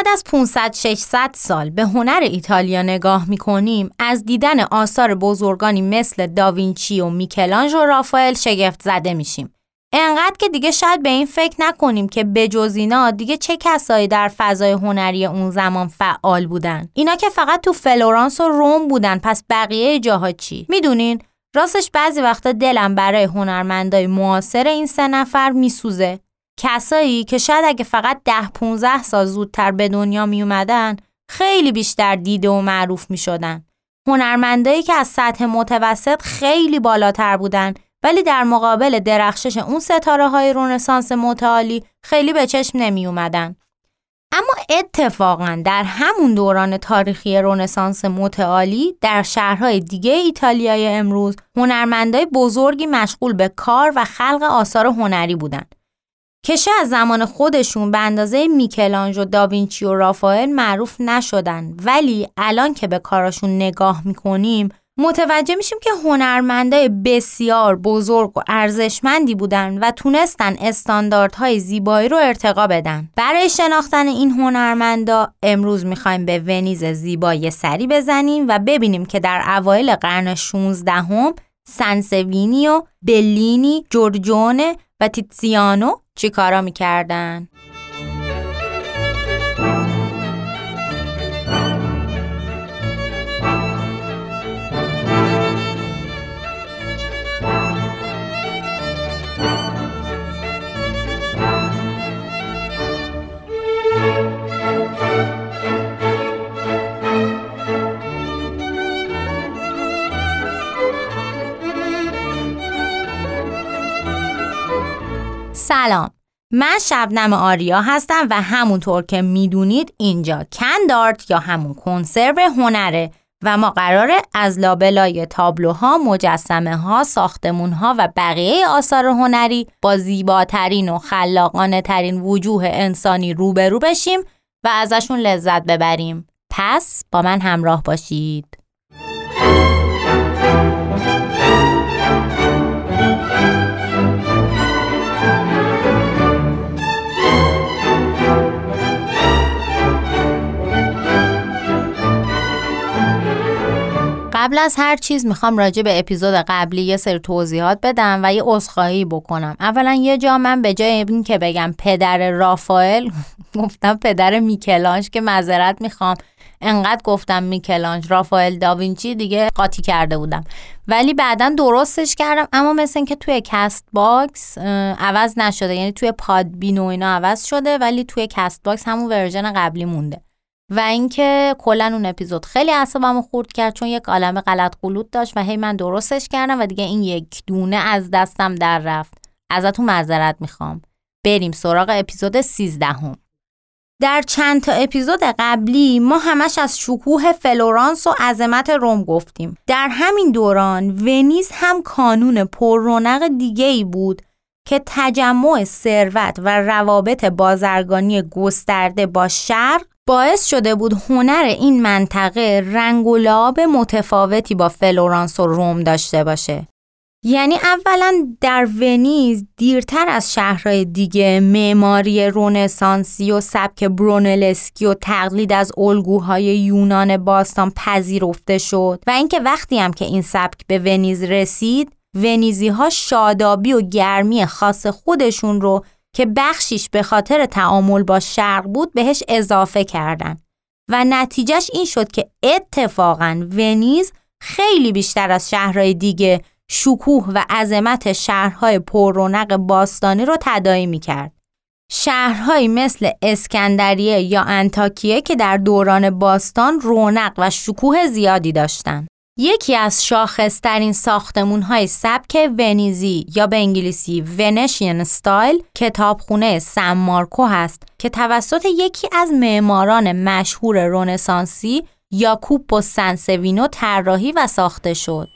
بعد از 500 600 سال به هنر ایتالیا نگاه می‌کنیم از دیدن آثار بزرگانی مثل داوینچی و میکلانج و رافائل شگفت زده میشیم. انقدر که دیگه شاید به این فکر نکنیم که بجز اینا دیگه چه کسایی در فضای هنری اون زمان فعال بودن. اینا که فقط تو فلورانس و روم بودن پس بقیه جاها چی؟ می‌دونین راستش بعضی وقتا دلم برای هنرمندای معاصر این سه نفر میسوزه. کسایی که شاید اگه فقط ده 15 سال زودتر به دنیا می اومدن خیلی بیشتر دیده و معروف می شدن. هنرمندایی که از سطح متوسط خیلی بالاتر بودن ولی در مقابل درخشش اون ستاره های رونسانس متعالی خیلی به چشم نمی اومدن. اما اتفاقا در همون دوران تاریخی رونسانس متعالی در شهرهای دیگه ایتالیای امروز هنرمندای بزرگی مشغول به کار و خلق آثار هنری بودند. که از زمان خودشون به اندازه میکلانج و داوینچی و رافائل معروف نشدن ولی الان که به کاراشون نگاه می‌کنیم متوجه میشیم که هنرمندای بسیار بزرگ و ارزشمندی بودن و تونستن استانداردهای زیبایی رو ارتقا بدن. برای شناختن این هنرمندا امروز می‌خوایم به ونیز زیبایی سری بزنیم و ببینیم که در اوایل قرن 16 هم سنسوینی و بلینی، جورجونه و تیتسیانو چی کارا می‌کردن؟ سلام من شبنم آریا هستم و همونطور که می‌دونید اینجا کندارت یا همون کنسرو هنره و ما قراره از لابلای تابلوها، مجسمه ها، ساختمون ها و بقیه آثار هنری با زیباترین و خلاقانه ترین وجوه انسانی روبرو بشیم و ازشون لذت ببریم. پس با من همراه باشید. قبل از هر چیز می‌خوام راجع به اپیزود قبلی یه سری توضیحات بدم و یه عذرخواهی بکنم. اولا یه جا من به جای این که بگم پدر رافائل گفتم پدر میکلانژ که معذرت می‌خوام. انقدر گفتم میکلانژ رافائل داوینچی دیگه قاطی کرده بودم. ولی بعدا درستش کردم اما مثل اینکه توی Castbox عوض نشده. یعنی توی Podbean و اینا عوض شده ولی توی Castbox همون version قبلی مونده. و اینکه کلا اون اپیزود خیلی اعصابمو خورد کرد چون یک عالم غلط قلوت داشت و هی من درستش کردم و دیگه این یک دونه از دستم در رفت. ازتون معذرت می‌خوام. بریم سراغ اپیزود 13 هم. در چند تا اپیزود قبلی ما همش از شکوه فلورانس و عظمت روم گفتیم. در همین دوران ونیز هم کانون پر رونق دیگه ای بود که تجمع ثروت و روابط بازرگانی گسترده با شرق باعث شده بود هنر این منطقه رنگ و لعاب متفاوتی با فلورانس و روم داشته باشه. یعنی اولا در ونیز دیرتر از شهرهای دیگه معماری رونسانسی و سبک برونلسکی و تقلید از الگوهای یونان باستان پذیرفته شد و اینکه وقتی هم که این سبک به ونیز رسید ونیزی ها شادابی و گرمی خاص خودشون رو که بخشیش به خاطر تعامل با شرق بود بهش اضافه کردن و نتیجهش این شد که اتفاقا ونیز خیلی بیشتر از شهرهای دیگه شکوه و عظمت شهرهای پررونق باستانی رو تداعی می کرد. شهرهایی مثل اسکندریه یا انتاکیه که در دوران باستان رونق و شکوه زیادی داشتند. یکی از شاخصترین ساختمون های سبک ونیزی یا به انگلیسی ونشین استایل کتابخونه سم مارکو هست که توسط یکی از معماران مشهور رونسانسی یاکوپو سنسوینو طراحی و ساخته شد.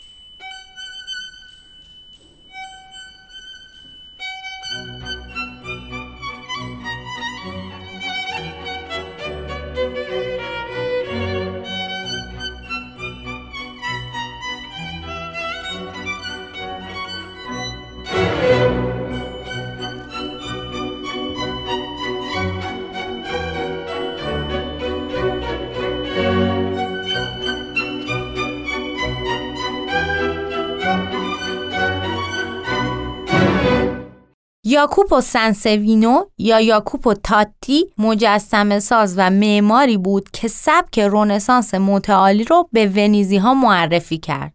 یاکوپو سنسوینو یا یاکوپو تاتی مجسمه ساز و معماری بود که سبک رنسانس متعالی رو به ونیزی ها معرفی کرد.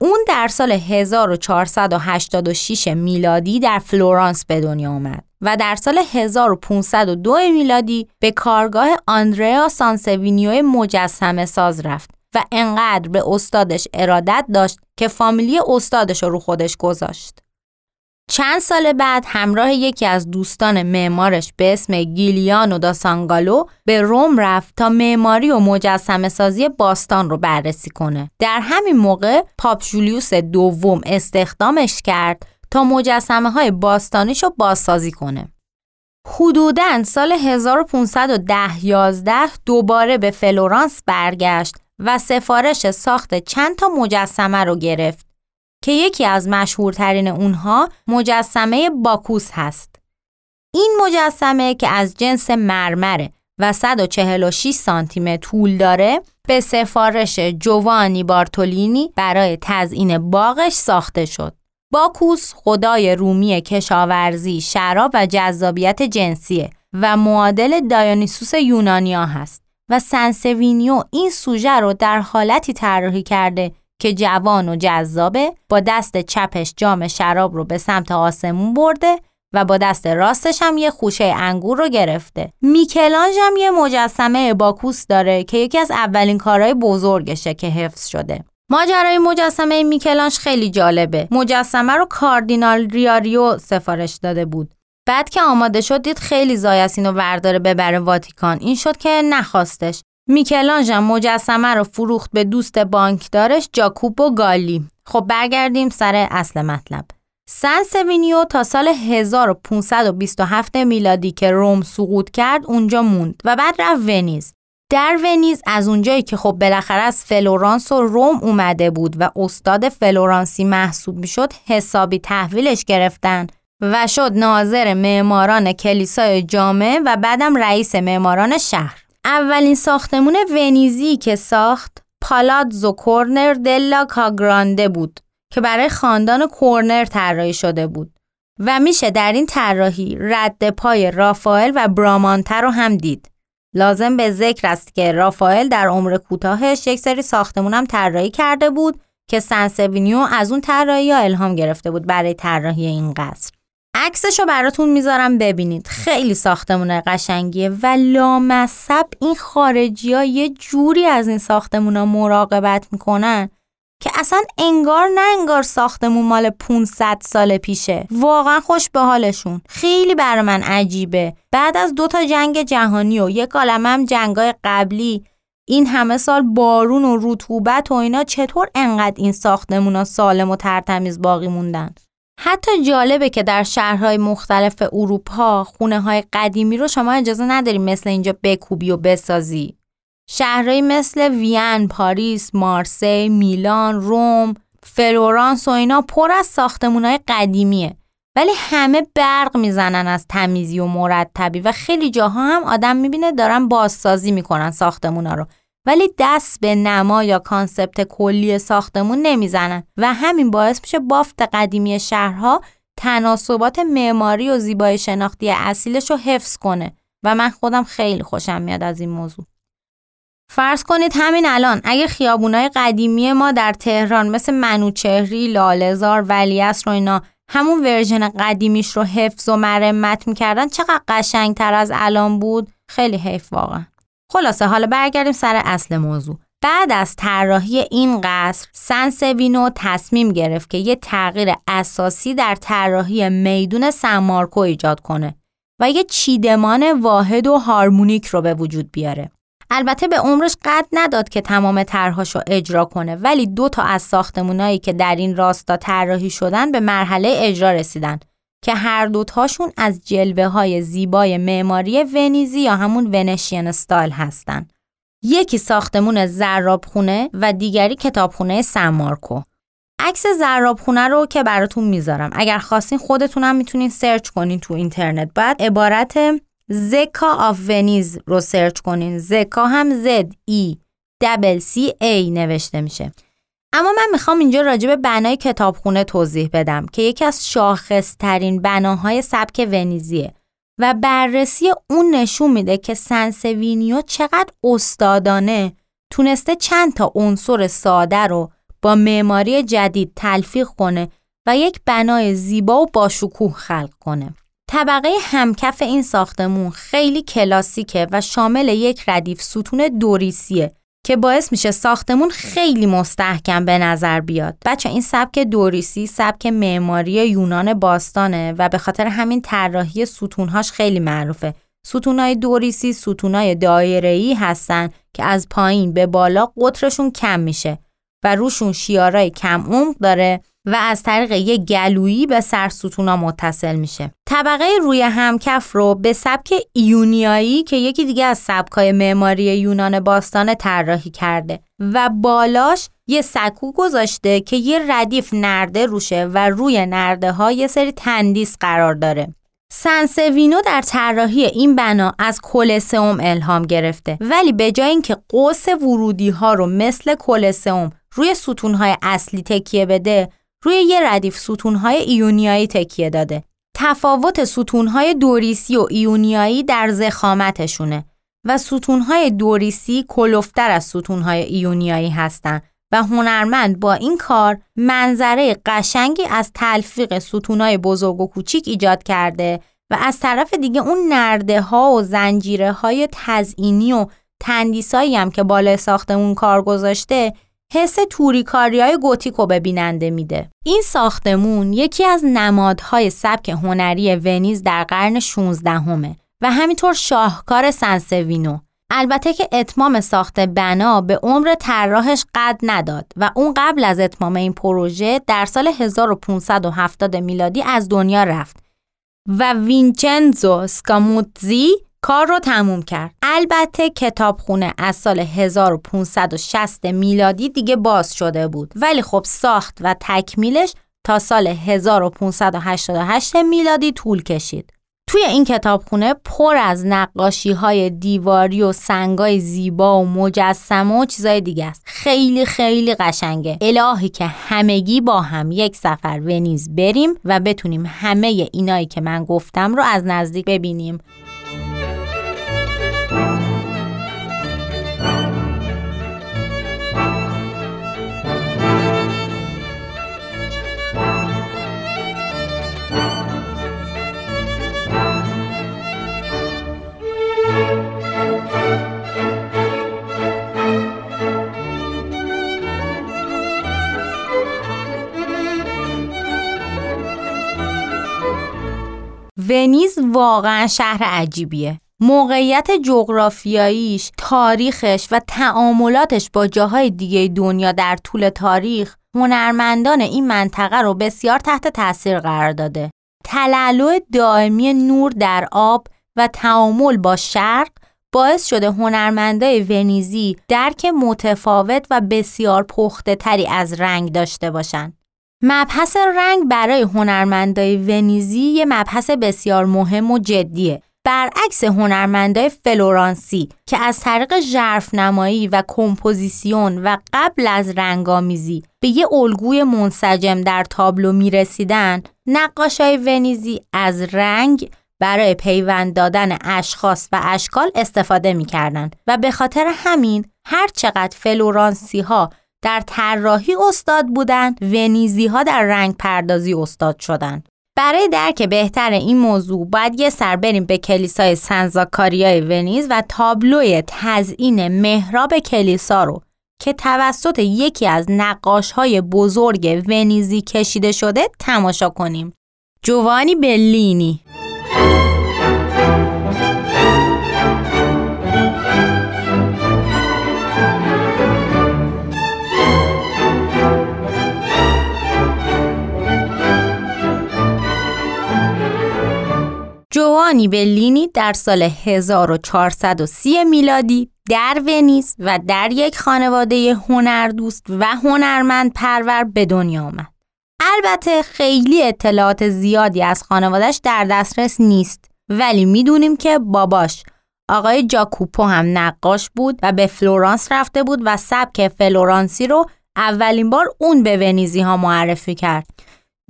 اون در سال 1486 میلادی در فلورانس به دنیا آمد و در سال 1502 میلادی به کارگاه آندریا سانسوینیو مجسمه ساز رفت و انقدر به استادش ارادت داشت که فامیلی استادش رو رو خودش گذاشت. چند سال بعد همراه یکی از دوستان معمارش به اسم گیلیانو دا سانگالو به روم رفت تا معماری و مجسمه سازی باستان رو بررسی کنه. در همین موقع پاپ جولیوس دوم استخدامش کرد تا مجسمه های باستانیش رو بازسازی کنه. حدوداً سال 1510-11 دوباره به فلورانس برگشت و سفارش ساخت چند تا مجسمه رو گرفت که یکی از مشهورترین اونها مجسمه باکوس هست. این مجسمه که از جنس مرمره و 146 سانتی متر طول داره به سفارش جووانی بارتولینی برای تزئین باغش ساخته شد. باکوس خدای رومی کشاورزی، شراب و جذابیت جنسیه و معادل دایونیسوس یونانیا هست و سنسوینیو این سوژه رو در حالتی طراحی کرده که جوان و جذابه با دست چپش جام شراب رو به سمت آسمون برده و با دست راستش هم یه خوشه انگور رو گرفته. میکلانج هم یه مجسمه باکوس داره که یکی از اولین کارهای بزرگشه که حفظ شده. ماجرای مجسمه میکلانج خیلی جالبه. مجسمه رو کاردینال ریاریو سفارش داده بود. بعد که آماده شد دید خیلی زایسین و ورداره ببره واتیکان. این شد که نخواستش. میکلانژ مجسمه رو فروخت به دوست بانکدارش جاکوبو گالی. خب برگردیم سر اصل مطلب. سن سوینیو تا سال 1527 میلادی که روم سقوط کرد اونجا موند و بعد رفت ونیز. در ونیز از اونجایی که خب بالاخره از فلورانس و روم اومده بود و استاد فلورانسی محسوب می‌شد حسابی تحویلش گرفتن و شد ناظر معماران کلیسای جامع و بعدم رئیس معماران شهر. اولین ساختمون ونیزی که ساخت پالاتزو کورنر دلا کا گرانده بود که برای خاندان کورنر طراحی شده بود و میشه در این طراحی رد پای رافائل و برامانته رو هم دید. لازم به ذکر است که رافائل در عمر کوتاهش یک سری ساختمون هم طراحی کرده بود که سنسوینیو از اون طراحی ها الهام گرفته بود برای طراحی این قصر. عکسش رو براتون می‌ذارم ببینید. خیلی ساختمون قشنگیه و لامصب این خارجی ها یه جوری از این ساختمون ها مراقبت می‌کنن که اصلا انگار نه انگار ساختمون مال 500 سال پیشه. واقعا خوش به حالشون. خیلی برای من عجیبه. بعد از دو تا جنگ جهانی و یک عالمه هم جنگای قبلی این همه سال بارون و رطوبت و اینا چطور انقدر این ساختمون ها سالم و ترتمیز باقی موندن؟ حتی جالبه که در شهرهای مختلف اروپا خونه های قدیمی رو شما اجازه نداریم مثل اینجا بکوبی و بسازی. شهرهایی مثل وین، پاریس، مارسی، میلان، روم، فلورانس و اینا پر از ساختمون های قدیمیه. ولی همه برق می‌زنن از تمیزی و مرتبی و خیلی جاها هم آدم می‌بینه دارن بازسازی می‌کنن ساختمونا رو ولی دست به نما یا concept کلی ساختمون نمی‌زنن و همین باعث میشه بافت قدیمی شهرها تناسبات معماری و زیبای شناختی اصیلش رو حفظ کنه و من خودم خیلی خوشم میاد از این موضوع. فرض کنید همین الان اگه خیابونای قدیمی ما در تهران مثل منوچهری، لالزار، ولیعصر و اینا همون ورژن قدیمیش رو حفظ و مرمت می‌کردن چقدر قشنگتر از الان بود خیلی حیف واقعا خلاصه حالا برگردیم سر اصل موضوع بعد از طراحی این قصر سنسوینو تصمیم گرفت که یه تغییر اساسی در طراحی میدون سمارکو ایجاد کنه و یه چیدمان واحد و هارمونیک رو به وجود بیاره. البته به عمرش قد نداد که تمام طرحهاش رو اجرا کنه ولی دو تا از ساختمونایی که در این راستا طراحی شدن به مرحله اجرا رسیدن که هر دوتاشون از جلوه های زیبای معماری ونیزی یا همون ونشین استایل هستن. یکی ساختمون زرابخونه و دیگری کتابخونه سمارکو. عکس زرابخونه رو که براتون می‌ذارم. اگر خواستین خودتونم می‌تونین سرچ کنین تو اینترنت. بعد عبارت Zecca of Venice رو search کنین. Zecca هم E double C A نوشته میشه. اما من می‌خوام اینجا راجع به بنای کتابخونه توضیح بدم که یکی از شاخصترین بناهای سبک ونیزیه و بررسی اون نشون میده که سانسوینو چقدر استادانه تونسته چند تا عنصر ساده رو با معماری جدید تلفیق کنه و یک بنای زیبا و باشکوه خلق کنه. طبقه همکف این ساختمون خیلی کلاسیکه و شامل یک ردیف ستون دوریسیه که باعث میشه ساختمون خیلی مستحکم به نظر بیاد. بچه این سبک دوریسی سبک معماری یونان باستانه و به خاطر همین طراحی ستونهاش خیلی معروفه. ستونای دوریسی ستونای دایره‌ای هستن که از پایین به بالا قطرشون کم میشه و روشون شیارای کم عمق داره و از طریق یک گلویی به سر ستونا متصل میشه. طبقه روی همکف رو به سبک ایونیایی که یکی دیگه از سبکای معماری یونان باستان طراحی کرده و بالاش یه سکو گذاشته که یه ردیف نرده روشه و روی نرده ها یه سری تندیس قرار داره. سنسوینو در طراحی این بنا از کلسئوم الهام گرفته ولی به جای اینکه قوس ورودی ها رو مثل کلسئوم روی ستونهای اصلی تکیه بده روی یه ردیف ستونهای ایونیایی تکیه داده. تفاوت ستونهای دوریسی و ایونیایی در زخامتشونه و ستونهای دوریسی کلوفتر از ستونهای ایونیایی هستند و هنرمند با این کار منظره قشنگی از تلفیق ستونهای بزرگ و کوچیک ایجاد کرده و از طرف دیگه اون نرده ها و زنجیره های تزئینی و تندیسایی هم که بالای ساختمون کار گذاشته حس توریکاری های گوتیکو به بیننده میده. این ساختمون یکی از نمادهای سبک هنری ونیز در قرن 16 همه و همینطور شاهکار سنسوینو. البته که اتمام ساخت بنا به عمر طراحش قد نداد و اون قبل از اتمام این پروژه در سال 1570 میلادی از دنیا رفت و وینچنزو سکاموتزی کار رو تموم کرد. البته کتابخونه از سال 1560 میلادی دیگه باز شده بود ولی خب ساخت و تکمیلش تا سال 1588 میلادی طول کشید. توی این کتابخونه پر از نقاشی های دیواری و سنگای زیبا و مجسمه و چیزای دیگه است. خیلی خیلی قشنگه. الهی که همگی با هم یک سفر ونیز بریم و بتونیم همه اینایی که من گفتم رو از نزدیک ببینیم. ونیز واقعا شهر عجیبیه. موقعیت جغرافیاییش، تاریخش و تعاملاتش با جاهای دیگه دنیا در طول تاریخ هنرمندان این منطقه رو بسیار تحت تاثیر قرار داده. تلالو دائمی نور در آب و تعامل با شرق باعث شده هنرمندای ونیزی درک متفاوت و بسیار پخته تری از رنگ داشته باشند. مبحث رنگ برای هنرمندای ونیزی یه مبحث بسیار مهم و جدیه. برعکس هنرمندای فلورانسی که از طریق ژرف نمایی و کمپوزیسیون و قبل از رنگامیزی به یه الگوی منسجم در تابلو می رسیدن نقاشای ونیزی از رنگ برای پیوند دادن اشخاص و اشکال استفاده می و به خاطر همین هر چقدر فلورانسی ها در طراحی استاد بودند ونیزی ها در رنگ پردازی استاد شدند برای درک بهتر این موضوع باید یه سر بریم به کلیسای سنزاکاریای ونیز و تابلوی تزئین محراب کلیسا رو که توسط یکی از نقاش های بزرگ ونیزی کشیده شده تماشا کنیم. جوانی بلینی جووانی بلینی در سال 1430 میلادی در ونیز و در یک خانواده هنردوست و هنرمند پرور به دنیا آمد. البته خیلی اطلاعات زیادی از خانوادش در دسترس نیست ولی می‌دونیم که باباش آقای جاکوپو هم نقاش بود و به فلورانس رفته بود و سبک فلورانسی رو اولین بار اون به ونیزی ها معرفی کرد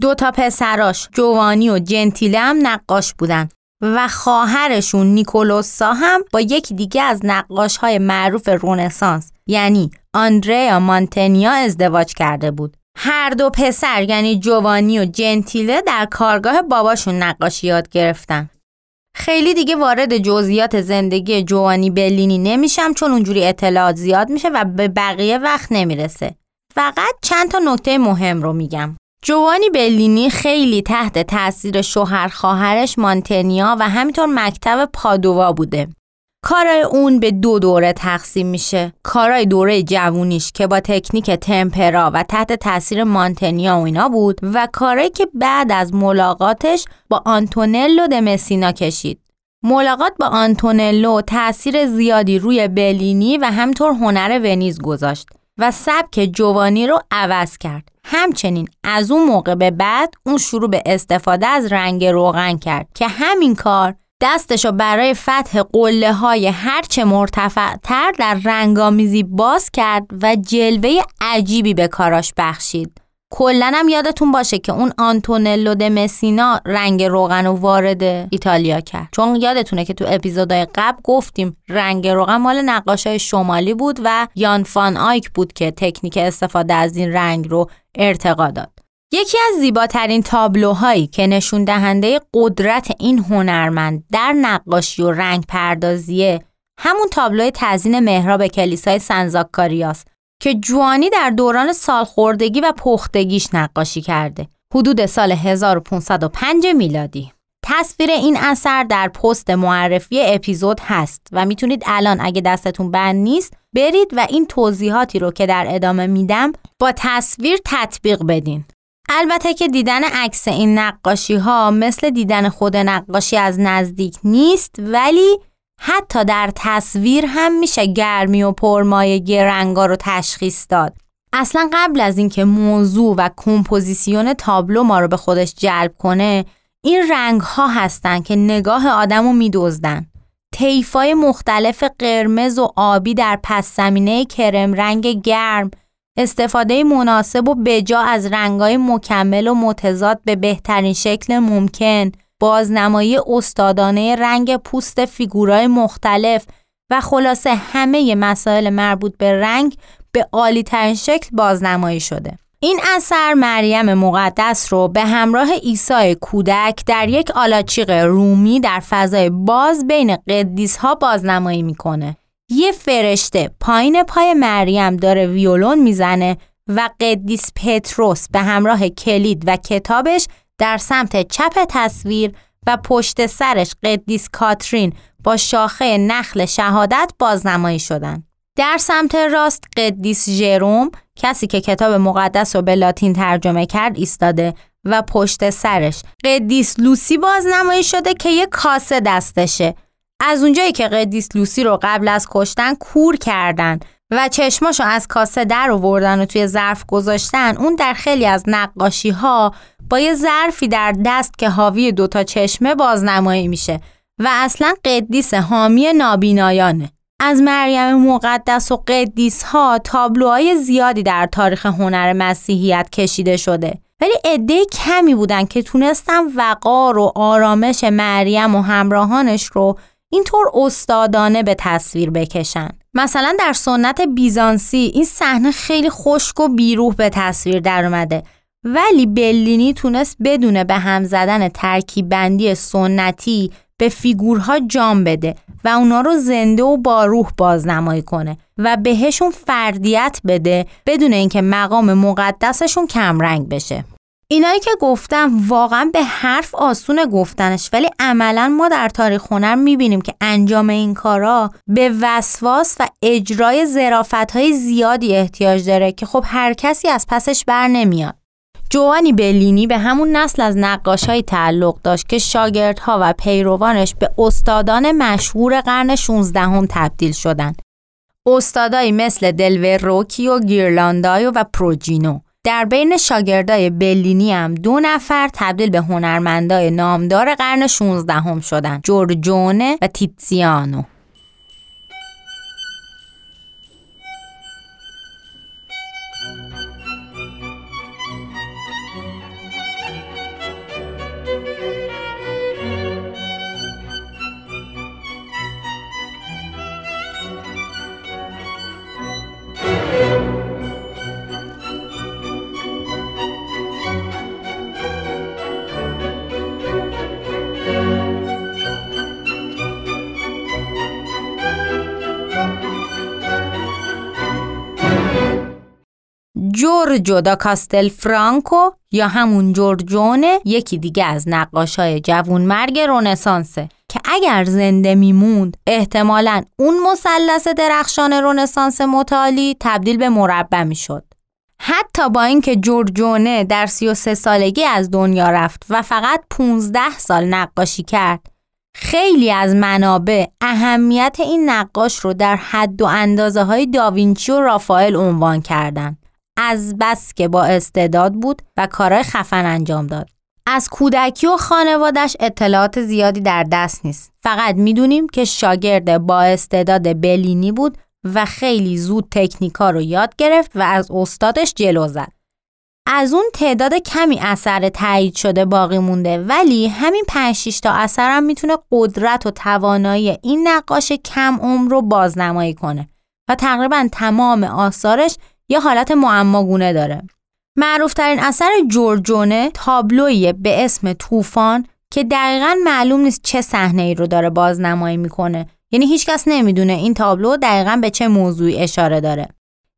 دو تا پسراش جوانی و جنتیله هم نقاش بودن و خواهرشون نیکولوسا هم با یکی دیگه از نقاش های معروف رونسانس یعنی آندریا مانتنیا ازدواج کرده بود. هر دو پسر یعنی جوانی و جنتیله در کارگاه باباشون نقاشی یاد گرفتن. خیلی دیگه وارد جزئیات زندگی جوانی بلینی نمیشم چون اونجوری اطلاعات زیاد میشه و به بقیه وقت نمی‌رسه. فقط چند تا نکته مهم رو میگم. جوانی بلینی خیلی تحت تاثیر شوهر خواهرش مانتنیا و همینطور مکتب پادووا بوده. کارای اون به دو دوره تقسیم میشه. کارای دوره جوونیش که با تکنیک تمپرا و تحت تاثیر مانتنیا و اینا بود و کارایی که بعد از ملاقاتش با آنتونلو د مسینا کشید. ملاقات با آنتونلو تاثیر زیادی روی بلینی و همطور هنر ونیز گذاشت و سبک جوانی رو عوض کرد. همچنین از اون موقع به بعد اون شروع به استفاده از رنگ روغن کرد که همین کار دستشو برای فتح قله های هرچه مرتفع تر در رنگامیزی باز کرد و جلوه عجیبی به کاراش بخشید. کلا هم یادتون باشه که اون آنتونلو د مسینا رنگ روغن رو وارد ایتالیا کرد چون یادتونه که تو اپیزودهای قبل گفتیم رنگ روغن مال نقاشای شمالی بود و یان فان آیک بود که تکنیک استفاده از این رنگ رو ارتقا داد یکی از زیباترین تابلوهایی که نشون دهنده قدرت این هنرمند در نقاشی و رنگ پردازیه همون تابلو تزین محراب کلیسای سنزاکاریاس که جوانی در دوران سالخوردگی و پختگیش نقاشی کرده. حدود سال 1505 میلادی. تصویر این اثر در پست معرفی اپیزود هست و می‌تونید الان اگه دستتون بند نیست برید و این توضیحاتی رو که در ادامه میدم با تصویر تطبیق بدین. البته که دیدن عکس این نقاشی ها مثل دیدن خود نقاشی از نزدیک نیست ولی حتی در تصویر هم میشه گرمی و پرمایگی رنگا رو تشخیص داد. اصلا قبل از اینکه موضوع و کمپوزیسیون تابلو ما رو به خودش جلب کنه این رنگ ها هستن که نگاه آدم رو می‌دزدن. طیفای مختلف قرمز و آبی در پس زمینه کرم رنگ گرم استفاده مناسب و بجا از رنگای مکمل و متضاد به بهترین شکل ممکن بازنمایی استادانه رنگ پوست فیگورای مختلف و خلاصه همه مسائل مربوط به رنگ به عالی ترین شکل بازنمایی شده. این اثر مریم مقدس رو به همراه عیسی کودک در یک آلاچیق رومی در فضای باز بین قدیس ها بازنمایی می‌کنه. یه فرشته پایین پای مریم داره ویولون می‌زنه و قدیس پتروس به همراه کلید و کتابش در سمت چپ تصویر و پشت سرش قدیس کاترین با شاخه نخل شهادت بازنمایی شدن. در سمت راست قدیس ژروم کسی که کتاب مقدس رو به لاتین ترجمه کرد ایستاده و پشت سرش قدیس لوسی بازنمایی شده که یه کاسه دستشه. از اونجایی که قدیس لوسی رو قبل از کشتن کور کردن و چشماشو از کاسه در آوردن و توی ظرف گذاشتن اون در خیلی از نقاشی ها با یه ظرفی در دست که حاوی دوتا چشمه بازنمایی میشه و اصلا قدیس حامی نابینایانه. از مریم مقدس و قدیس ها تابلوهای زیادی در تاریخ هنر مسیحیت کشیده شده. ولی عده کمی بودن که تونستن وقار و آرامش مریم و همراهانش رو اینطور استادانه به تصویر بکشن. مثلا در سنت بیزانسی این صحنه خیلی خشک و بیروح به تصویر در اومده. ولی بلینی تونست بدون به هم زدن ترکیب بندی سنتی به فیگورها جان بده و اونا رو زنده و با روح بازنمایی کنه و بهشون فردیت بده بدون اینکه مقام مقدسشون کمرنگ بشه. اینایی که گفتم واقعا به حرف آسون گفتنش ولی عملا ما در تاریخ هنر می‌بینیم که انجام این کارا به وسواس و اجرای ظرافت های زیادی احتیاج داره که خب هر کسی از پسش بر نمیاد. جوانی بلینی به همون نسل از های تعلق داشت که شاگردها و پیروانش به استادان مشهور قرن 16 هم تبدیل شدند. استادایی مثل دلوروکی و گیرلاندایو و پروجینو در بین شاگردای بلینی هم دو نفر تبدیل به هنرمندای نامدار قرن 16 هم شدن جورجونه و تیتسیانو جورجو دا کاستل فرانکو یا همون جورجونه یکی دیگه از نقاشای جوونمرگ رونسانسه که اگر زنده میموند احتمالا اون مثلث درخشان رونسانس متعالی تبدیل به مربع می‌شد. حتی با اینکه جورجونه در 33 سالگی از دنیا رفت و فقط 15 سال نقاشی کرد خیلی از منابع اهمیت این نقاش رو در حد و اندازه های داوینچی و رافائل عنوان کردند. از بس که با استعداد بود و کارهای خفن انجام داد. از کودکی و خانوادش اطلاعات زیادی در دست نیست. فقط می‌دونیم که شاگرد با استعداد بلینی بود و خیلی زود تکنیکا رو یاد گرفت و از استادش جلو زد. از اون تعداد کمی اثر تایید شده باقی مونده ولی همین 5 تا اثر هم می‌تونه قدرت و توانایی این نقاش کم عمر رو بازنمایی کنه و تقریبا تمام آثارش یه حالت معماگونه داره. معروفترین اثر جورجونه تابلویی به اسم طوفان که دقیقا معلوم نیست چه صحنه ای رو داره بازنمایی می‌کنه. یعنی هیچکس نمی‌دونه این تابلو دقیقا به چه موضوعی اشاره داره.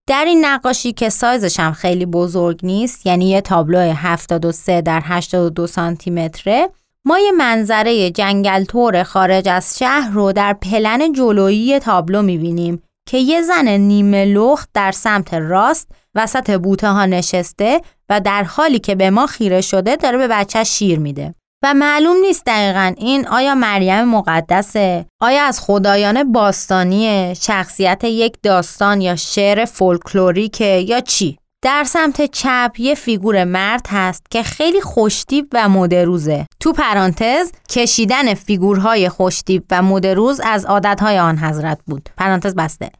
در این نقاشی که سایزش هم خیلی بزرگ نیست یعنی یه تابلو 73 در 82 سانتی متره ما یه منظره جنگل تور خارج از شهر رو در پلن جلویی تابلو می‌بینیم. که یه زن نیمه لخت در سمت راست وسط بوته ها نشسته و در حالی که به ما خیره شده داره به بچه شیر میده. و معلوم نیست دقیقا این آیا مریم مقدسه؟ آیا از خدایان باستانی شخصیت یک داستان یا شعر فولکلوریکه یا چی؟ در سمت چپ یه فیگور مرد هست که خیلی خوشتیب و مدروزه تو پرانتز کشیدن فیگورهای خوشتیب و مدروز از عادتهای آن حضرت بود. پرانتز بسته.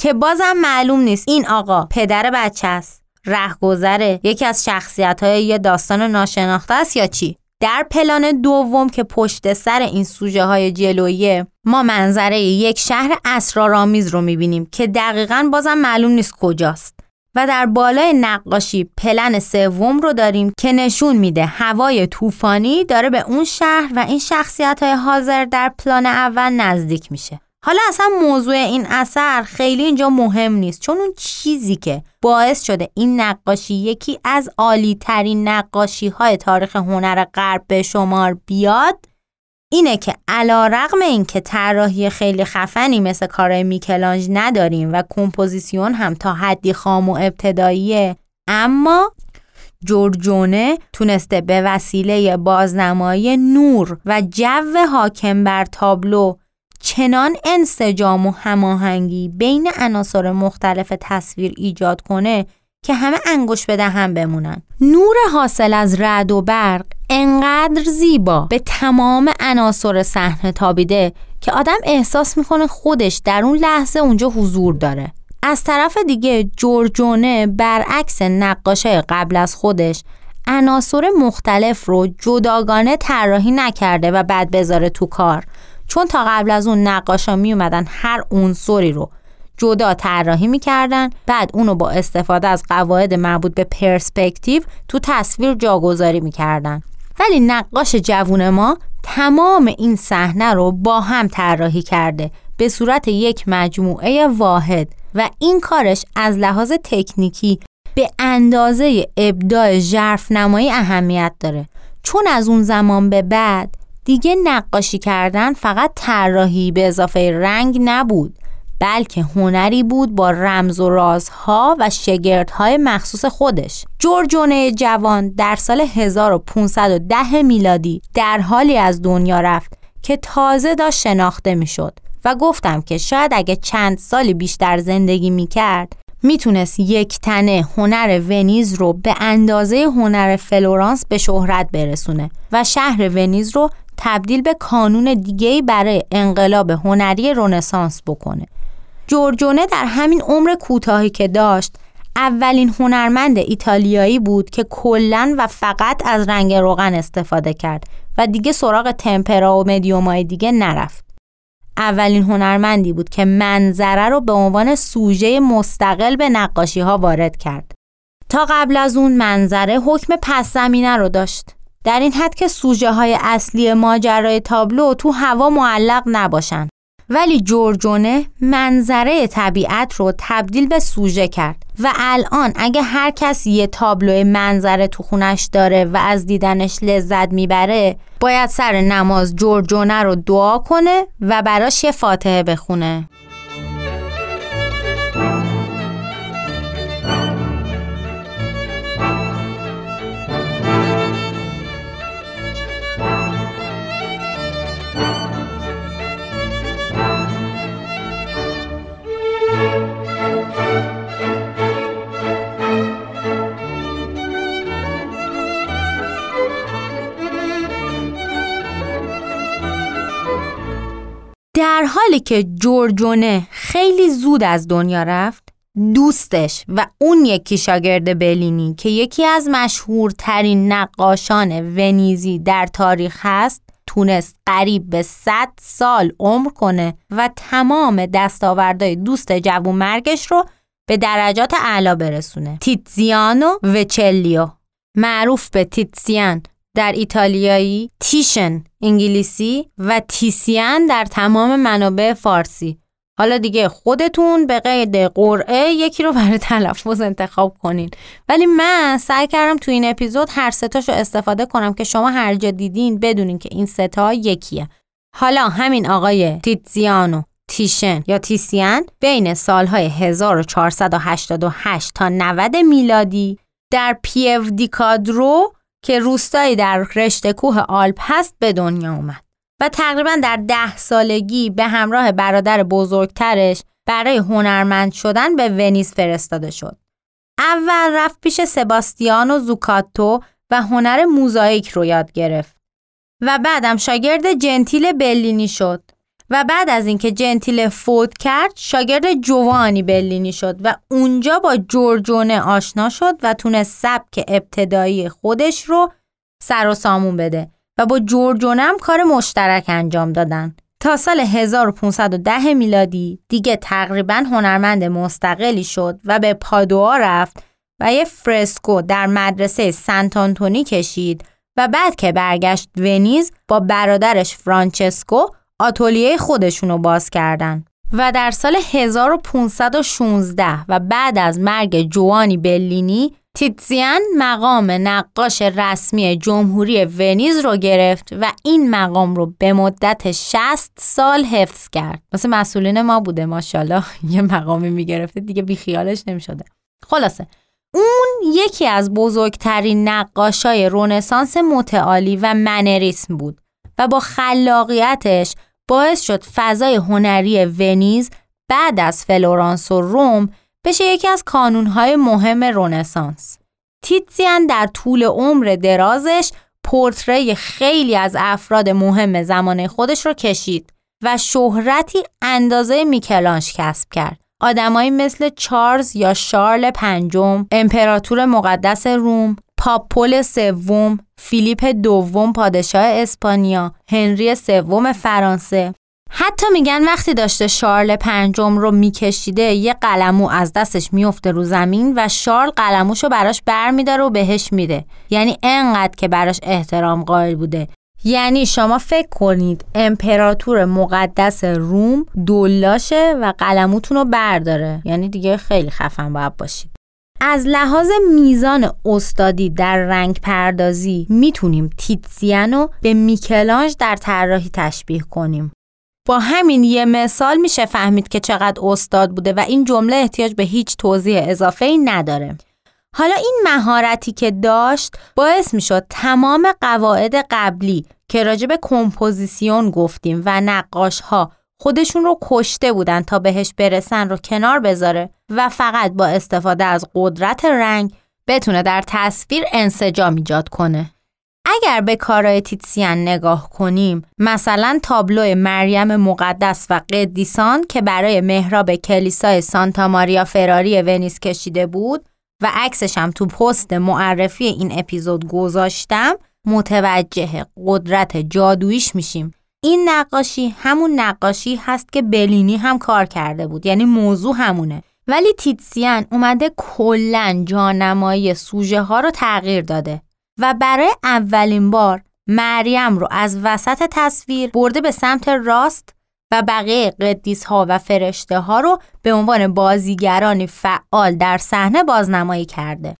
که بازم معلوم نیست این آقا پدر بچه است رهگذره یکی از شخصیت های یه داستان ناشناخته است یا چی؟ در پلان دوم که پشت سر این سوژه های جلویه ما منظره یک شهر اسرارآمیز رو می‌بینیم که دقیقا بازم معلوم نیست کجاست. و در بالای نقاشی پلن سوم رو داریم که نشون میده هوای طوفانی داره به اون شهر و این شخصیت های حاضر در پلان اول نزدیک میشه. حالا اصلا موضوع این اثر خیلی اینجا مهم نیست چون اون چیزی که باعث شده این نقاشی یکی از عالی ترین نقاشی های تاریخ هنر غرب به شمار بیاد اینه که علا رقم این که طراحی خیلی خفنی مثل کارهای میکلانج نداریم و کمپوزیسیون هم تا حدی خام و ابتداییه اما جورجونه تونسته به وسیله بازنمایی نور و جو حاکم بر تابلو چنان انسجام و هماهنگی بین عناصر مختلف تصویر ایجاد کنه که همه انگوش به هم بمونن. نور حاصل از رد و برق انقدر زیبا به تمام عناصر صحنه تابیده که آدم احساس می‌کنه خودش در اون لحظه اونجا حضور داره. از طرف دیگه جورجونه برعکس نقاشه قبل از خودش عناصر مختلف رو جداگانه طراحی نکرده و بعد بذاره تو کار. چون تا قبل از اون نقاشا می اومدن هر عنصری رو جدا طراحی می‌کردن. بعد اونو با استفاده از قواعد مربوط به پرسپکتیو تو تصویر جاگذاری می‌کردن. ولی نقاش جوون ما تمام این صحنه رو با هم طراحی کرده به صورت یک مجموعه واحد. و این کارش از لحاظ تکنیکی به اندازه ابداع ژرف نمایی اهمیت داره. چون از اون زمان به بعد دیگه نقاشی کردن فقط طراحی به اضافه رنگ نبود. بلکه هنری بود با رمز و رازها و شگردهای مخصوص خودش. جورجونه جوان در سال 1510 میلادی در حالی از دنیا رفت که تازه داشت شناخته می‌شد و گفتم که شاید اگه چند سالی بیشتر زندگی می‌کرد می‌تونست یک تنه هنر ونیز رو به اندازه هنر فلورانس به شهرت برسونه و شهر ونیز رو تبدیل به کانون دیگهی برای انقلاب هنری رونسانس بکنه. جورجونه در همین عمر کوتاهی که داشت اولین هنرمند ایتالیایی بود که کلا و فقط از رنگ روغن استفاده کرد و دیگه سراغ تمپرا و مدیومای دیگه نرفت. اولین هنرمندی بود که منظره رو به عنوان سوژه مستقل به نقاشی ها وارد کرد. تا قبل از اون منظره حکم پس زمینه رو داشت. در این حد که سوژه های اصلی ماجرای تابلو تو هوا معلق نباشن ولی جورجونه منظره طبیعت رو تبدیل به سوژه کرد. و الان اگه هر کس یه تابلو منظره تو خونش داره و از دیدنش لذت می‌بره باید سر نماز جورجونه رو دعا کنه و براش یه فاتحه بخونه. در حالی که جورجونه خیلی زود از دنیا رفت دوستش و اون یکی شاگرد بلینی که یکی از مشهورترین نقاشان ونیزی در تاریخ هست تونست قریب به 100 سال عمر کنه و تمام دستاوردهای دوست جوون مرگش رو به درجات اعلا برسونه. تیتزیانو و چلیو معروف به تیتسیان در ایتالیایی تیشن انگلیسی و تیسیان در تمام منابع فارسی. حالا دیگه خودتون به قید قرعه یکی رو برای تلفظ انتخاب کنین. ولی من سعی کردم تو این اپیزود هر ستاشو استفاده کنم که شما هر جا دیدین بدونین که این ستا یکیه. حالا همین آقای تیتزیانو تیشن یا تیسیان بین سالهای 1488 تا 90 میلادی در پیو دیکادرو که روستایی در رشته کوه آلپ هست به دنیا اومد و تقریبا در ده سالگی به همراه برادر بزرگترش برای هنرمند شدن به ونیز فرستاده شد. اول رفت پیش سباستیانو زوکاتو و هنر موزاییک رو یاد گرفت و بعدم شاگرد جنتیل بلینی شد و بعد از اینکه جنتیل فوت کرد شاگرد جوانی بلینی شد و اونجا با جورجونه آشنا شد و تونست سبک ابتدایی خودش رو سر و سامون بده و با جورجونه هم کار مشترک انجام دادن. تا سال 1510 میلادی دیگه تقریبا هنرمند مستقلی شد و به پادوا رفت و یه فرسکو در مدرسه سنت آنتونی کشید و بعد که برگشت ونیز با برادرش فرانچسکو آتولیه خودشونو باز کردن و در سال 1516 و بعد از مرگ جوانی بلینی تیتزیان مقام نقاش رسمی جمهوری ونیز رو گرفت و این مقام رو به مدت 60 سال حفظ کرد. مثل مسئولین ما بوده ماشاءالله یه مقامی می‌گرفته دیگه بیخیالش نمی‌شده. خلاصه اون یکی از بزرگترین نقاشای رونسانس متعالی و منریسم بود و با خلاقیتش باعث شد فضای هنری ونیز بعد از فلورانس و روم بشه یکی از کانونهای مهم رونسانس. تیتزیان در طول عمر درازش پورتره‌ی خیلی از افراد مهم زمانه خودش رو کشید و شهرتی اندازه میکلانژ کسب کرد. آدمایی مثل چارلز یا شارل پنجم، امپراتور مقدس روم، پاپ پل سوم، فیلیپ دوم پادشاه اسپانیا، هنری سوم فرانسه. حتی میگن وقتی داشته شارل پنجم رو میکشیده یه قلمو از دستش میفته رو زمین و شارل قلموشو براش برمیداره و بهش میده. یعنی انقدر که براش احترام قائل بوده. یعنی شما فکر کنید امپراتور مقدس روم دولاشه و قلموتون رو برداره. یعنی دیگه خیلی خفن باید باشید. از لحاظ میزان استادی در رنگ پردازی می‌تونیم تیتسیانو به میکلانج در طراحی تشبیه کنیم با همین یه مثال میشه فهمید که چقدر استاد بوده و این جمله احتیاج به هیچ توضیح اضافه ای نداره. حالا این مهارتی که داشت باعث می‌شد تمام قواعد قبلی که راجع به کمپوزیسیون گفتیم و نقاش ها خودشون رو کشته بودن تا بهش برسن رو کنار بذاره و فقط با استفاده از قدرت رنگ بتونه در تصویر انسجام ایجاد کنه. اگر به کارای تیتسیان نگاه کنیم مثلا تابلو مریم مقدس و قدیسان که برای محراب کلیسای سانتا ماریا فراری ونیز کشیده بود و عکسش هم تو پست معرفی این اپیزود گذاشتم متوجه قدرت جادویش میشیم این نقاشی همون نقاشی هست که بلینی هم کار کرده بود یعنی موضوع همونه ولی تیتسیان اومده کلا جانمایی سوژه ها رو تغییر داده و برای اولین بار مریم رو از وسط تصویر برده به سمت راست و بقیه قدیس ها و فرشته ها رو به عنوان بازیگرانی فعال در صحنه بازنمایی کرده.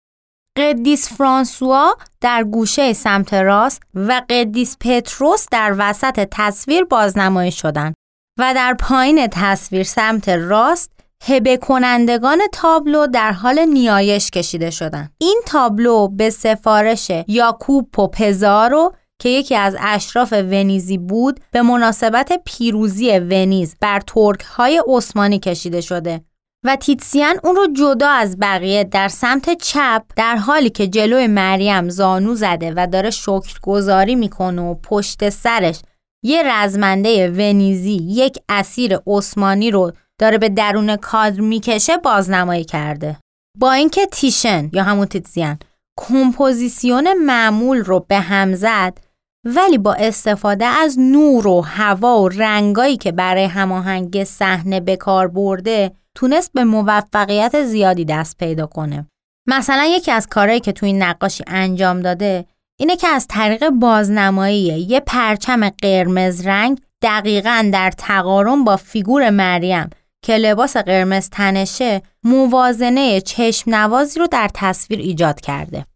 قدیس فرانسوا در گوشه سمت راست و قدیس پتروس در وسط تصویر بازنمایی شدند و در پایین تصویر سمت راست هبه کنندگان تابلو در حال نیایش کشیده شدند. این تابلو به سفارش یاکوب پزارو که یکی از اشراف ونیزی بود به مناسبت پیروزی ونیز بر ترک های عثمانی کشیده شده و تیتسیان اون رو جدا از بقیه در سمت چپ در حالی که جلوی مریم زانو زده و داره شکرگزاری می‌کنه و پشت سرش یه رزمنده ونیزی یک اسیر عثمانی رو داره به درون کادر می‌کشه بازنمایی کرده. با اینکه تیشن یا همون تیتسیان کمپوزیسیون معمول رو به هم زد ولی با استفاده از نور و هوا و رنگایی که برای هماهنگی صحنه به کار برده تونست به موفقیت زیادی دست پیدا کنه. مثلا یکی از کارهایی که تو این نقاشی انجام داده اینه که از طریق بازنمایی یه پرچم قرمز رنگ دقیقا در تقارن با فیگور مریم که لباس قرمز تنشه موازنه چشم نوازی رو در تصویر ایجاد کرده.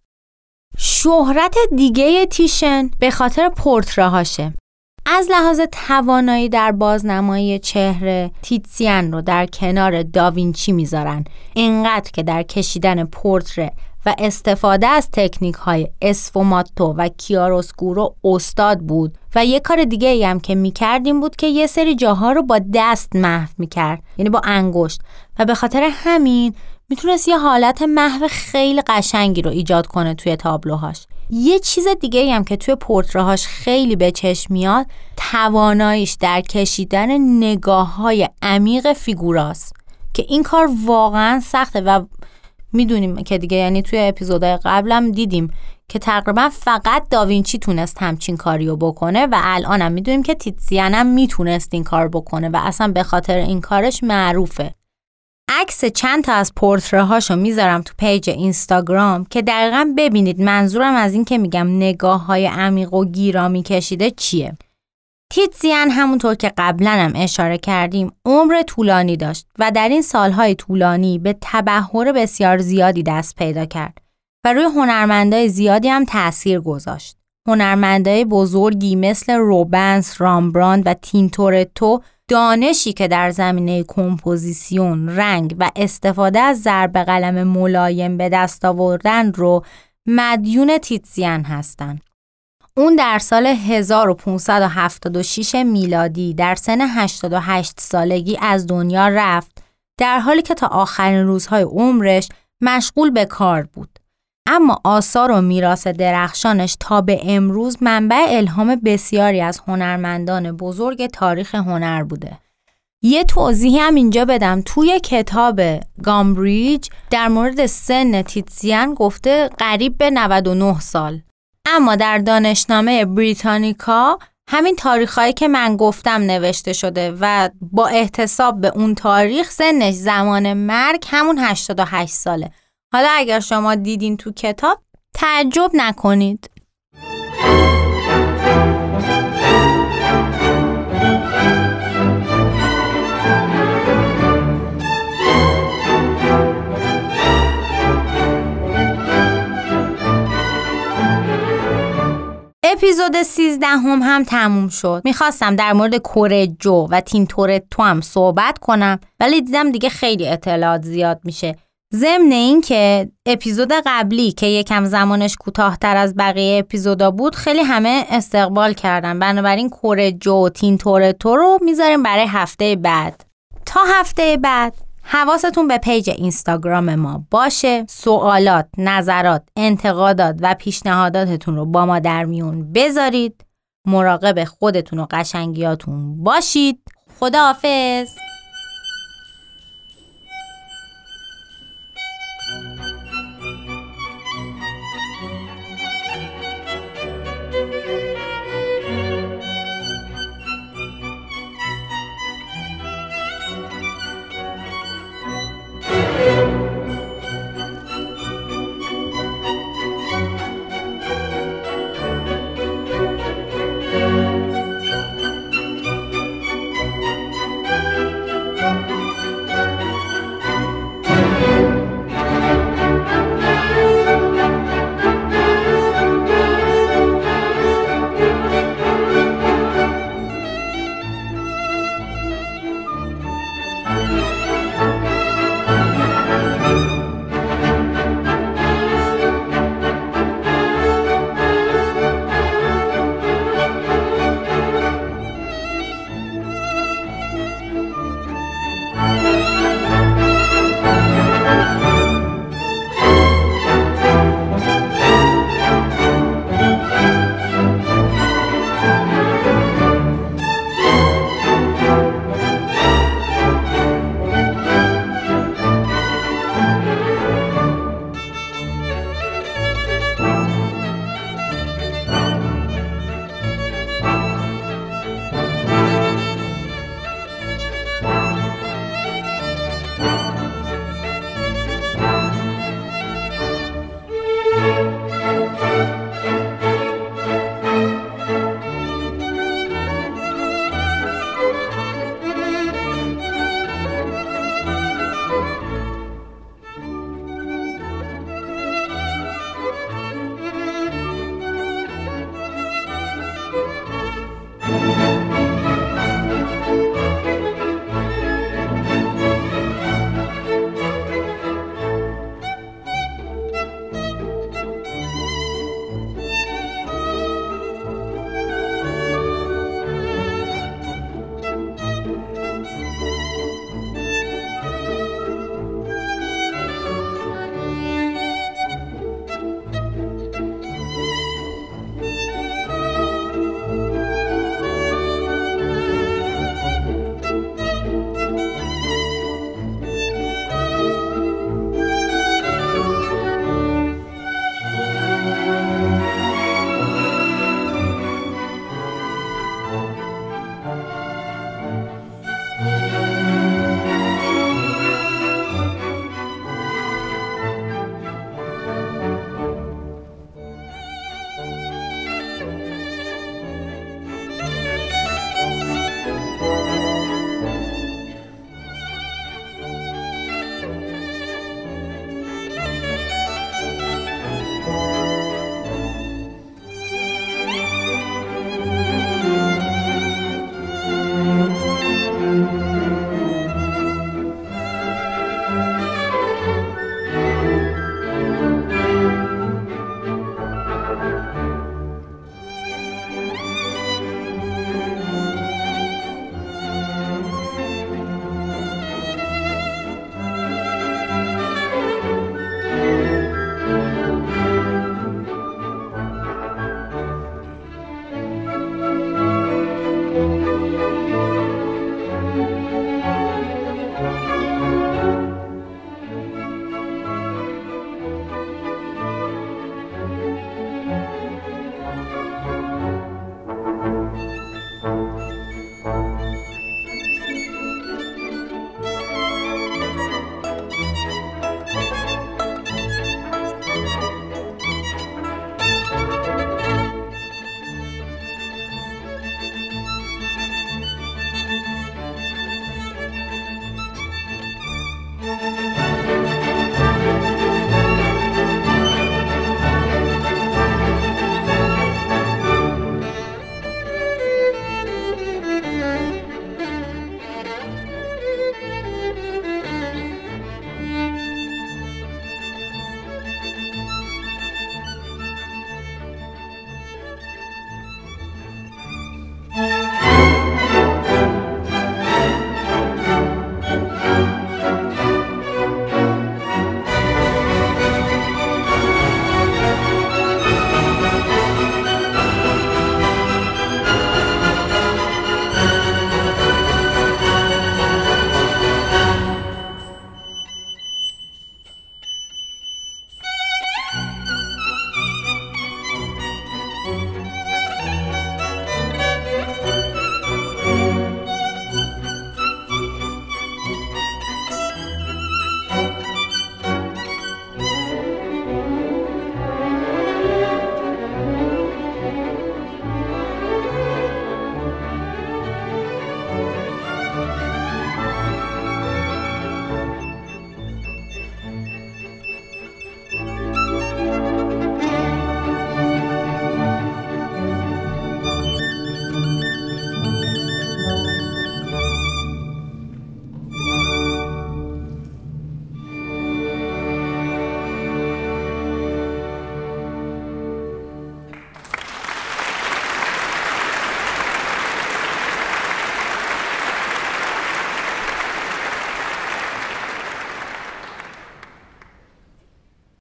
شهرت دیگه تیشن به خاطر پورتراهاشه از لحاظ توانایی در بازنمایی چهره تیتسیان رو در کنار داوینچی می‌ذارن. اینقدر که در کشیدن پورتره و استفاده از تکنیک های اسفوماتو و کیاروسکورو استاد بود و یه کار دیگه ای هم که می‌کردیم بود که یه سری جاها رو با دست محو می‌کرد یعنی با انگشت. و به خاطر همین می‌تونست یه حالت محو خیلی قشنگی رو ایجاد کنه توی تابلوهاش. یه چیز دیگه هم که توی پورتراهاش خیلی به چشم میاد تواناییش در کشیدن نگاه های عمیق فیگوراست که این کار واقعا سخته و می‌دونیم که دیگه یعنی توی اپیزودهای قبلم دیدیم که تقریبا فقط داوینچی تونست همچین کاریو بکنه و الانم می‌دونیم که تیتسیان هم می‌تونست این کار بکنه و اصلا به خاطر این کارش معروفه. عکس چند تا از پورتره هاشو می‌ذارم تو پیج اینستاگرام که دقیقا ببینید منظورم از این که میگم نگاه های عمیق و گیرا می‌کشیده چیه تیتزیان همونطور که قبلا هم اشاره کردیم عمر طولانی داشت و در این سالهای طولانی به تبحر بسیار زیادی دست پیدا کرد و روی هنرمندای زیادی هم تأثیر گذاشت. هنرمندای بزرگی مثل روبنس، رامبراند و تینتورتو دانشی که در زمینه کمپوزیسیون، رنگ و استفاده از ضرب قلم ملایم به دست آوردن رو مدیون تیتزیان هستند. اون در سال 1576 میلادی در سن 88 سالگی از دنیا رفت در حالی که تا آخرین روزهای عمرش مشغول به کار بود. اما آثار و میراث درخشانش تا به امروز منبع الهام بسیاری از هنرمندان بزرگ تاریخ هنر بوده. یه توضیحی هم اینجا بدم. توی کتاب گامبریج در مورد سن تیتسیان گفته قریب به 99 سال. اما در دانشنامه بریتانیکا همین تاریخهایی که من گفتم نوشته شده و با احتساب به اون تاریخ سنش زمان مرگ همون 88 ساله. حالا اگر شما دیدین تو کتاب تعجب نکنید. اپیزود 13 هم هم تموم شد. می‌خواستم در مورد کورجو و تینتورتو هم صحبت کنم ولی دیدم دیگه خیلی اطلاعات زیاد میشه. ضمن این که اپیزود قبلی که یکم زمانش کوتاهتر از بقیه اپیزودا بود خیلی همه استقبال کردن. بنابراین کورجو و تینتورتو رو می‌ذاریم برای هفته بعد. تا هفته بعد حواستون به پیج اینستاگرام ما باشه. سوالات، نظرات، انتقادات و پیشنهاداتتون رو با ما در میون بذارید. مراقب خودتون و قشنگیاتون باشید. خداحافظ!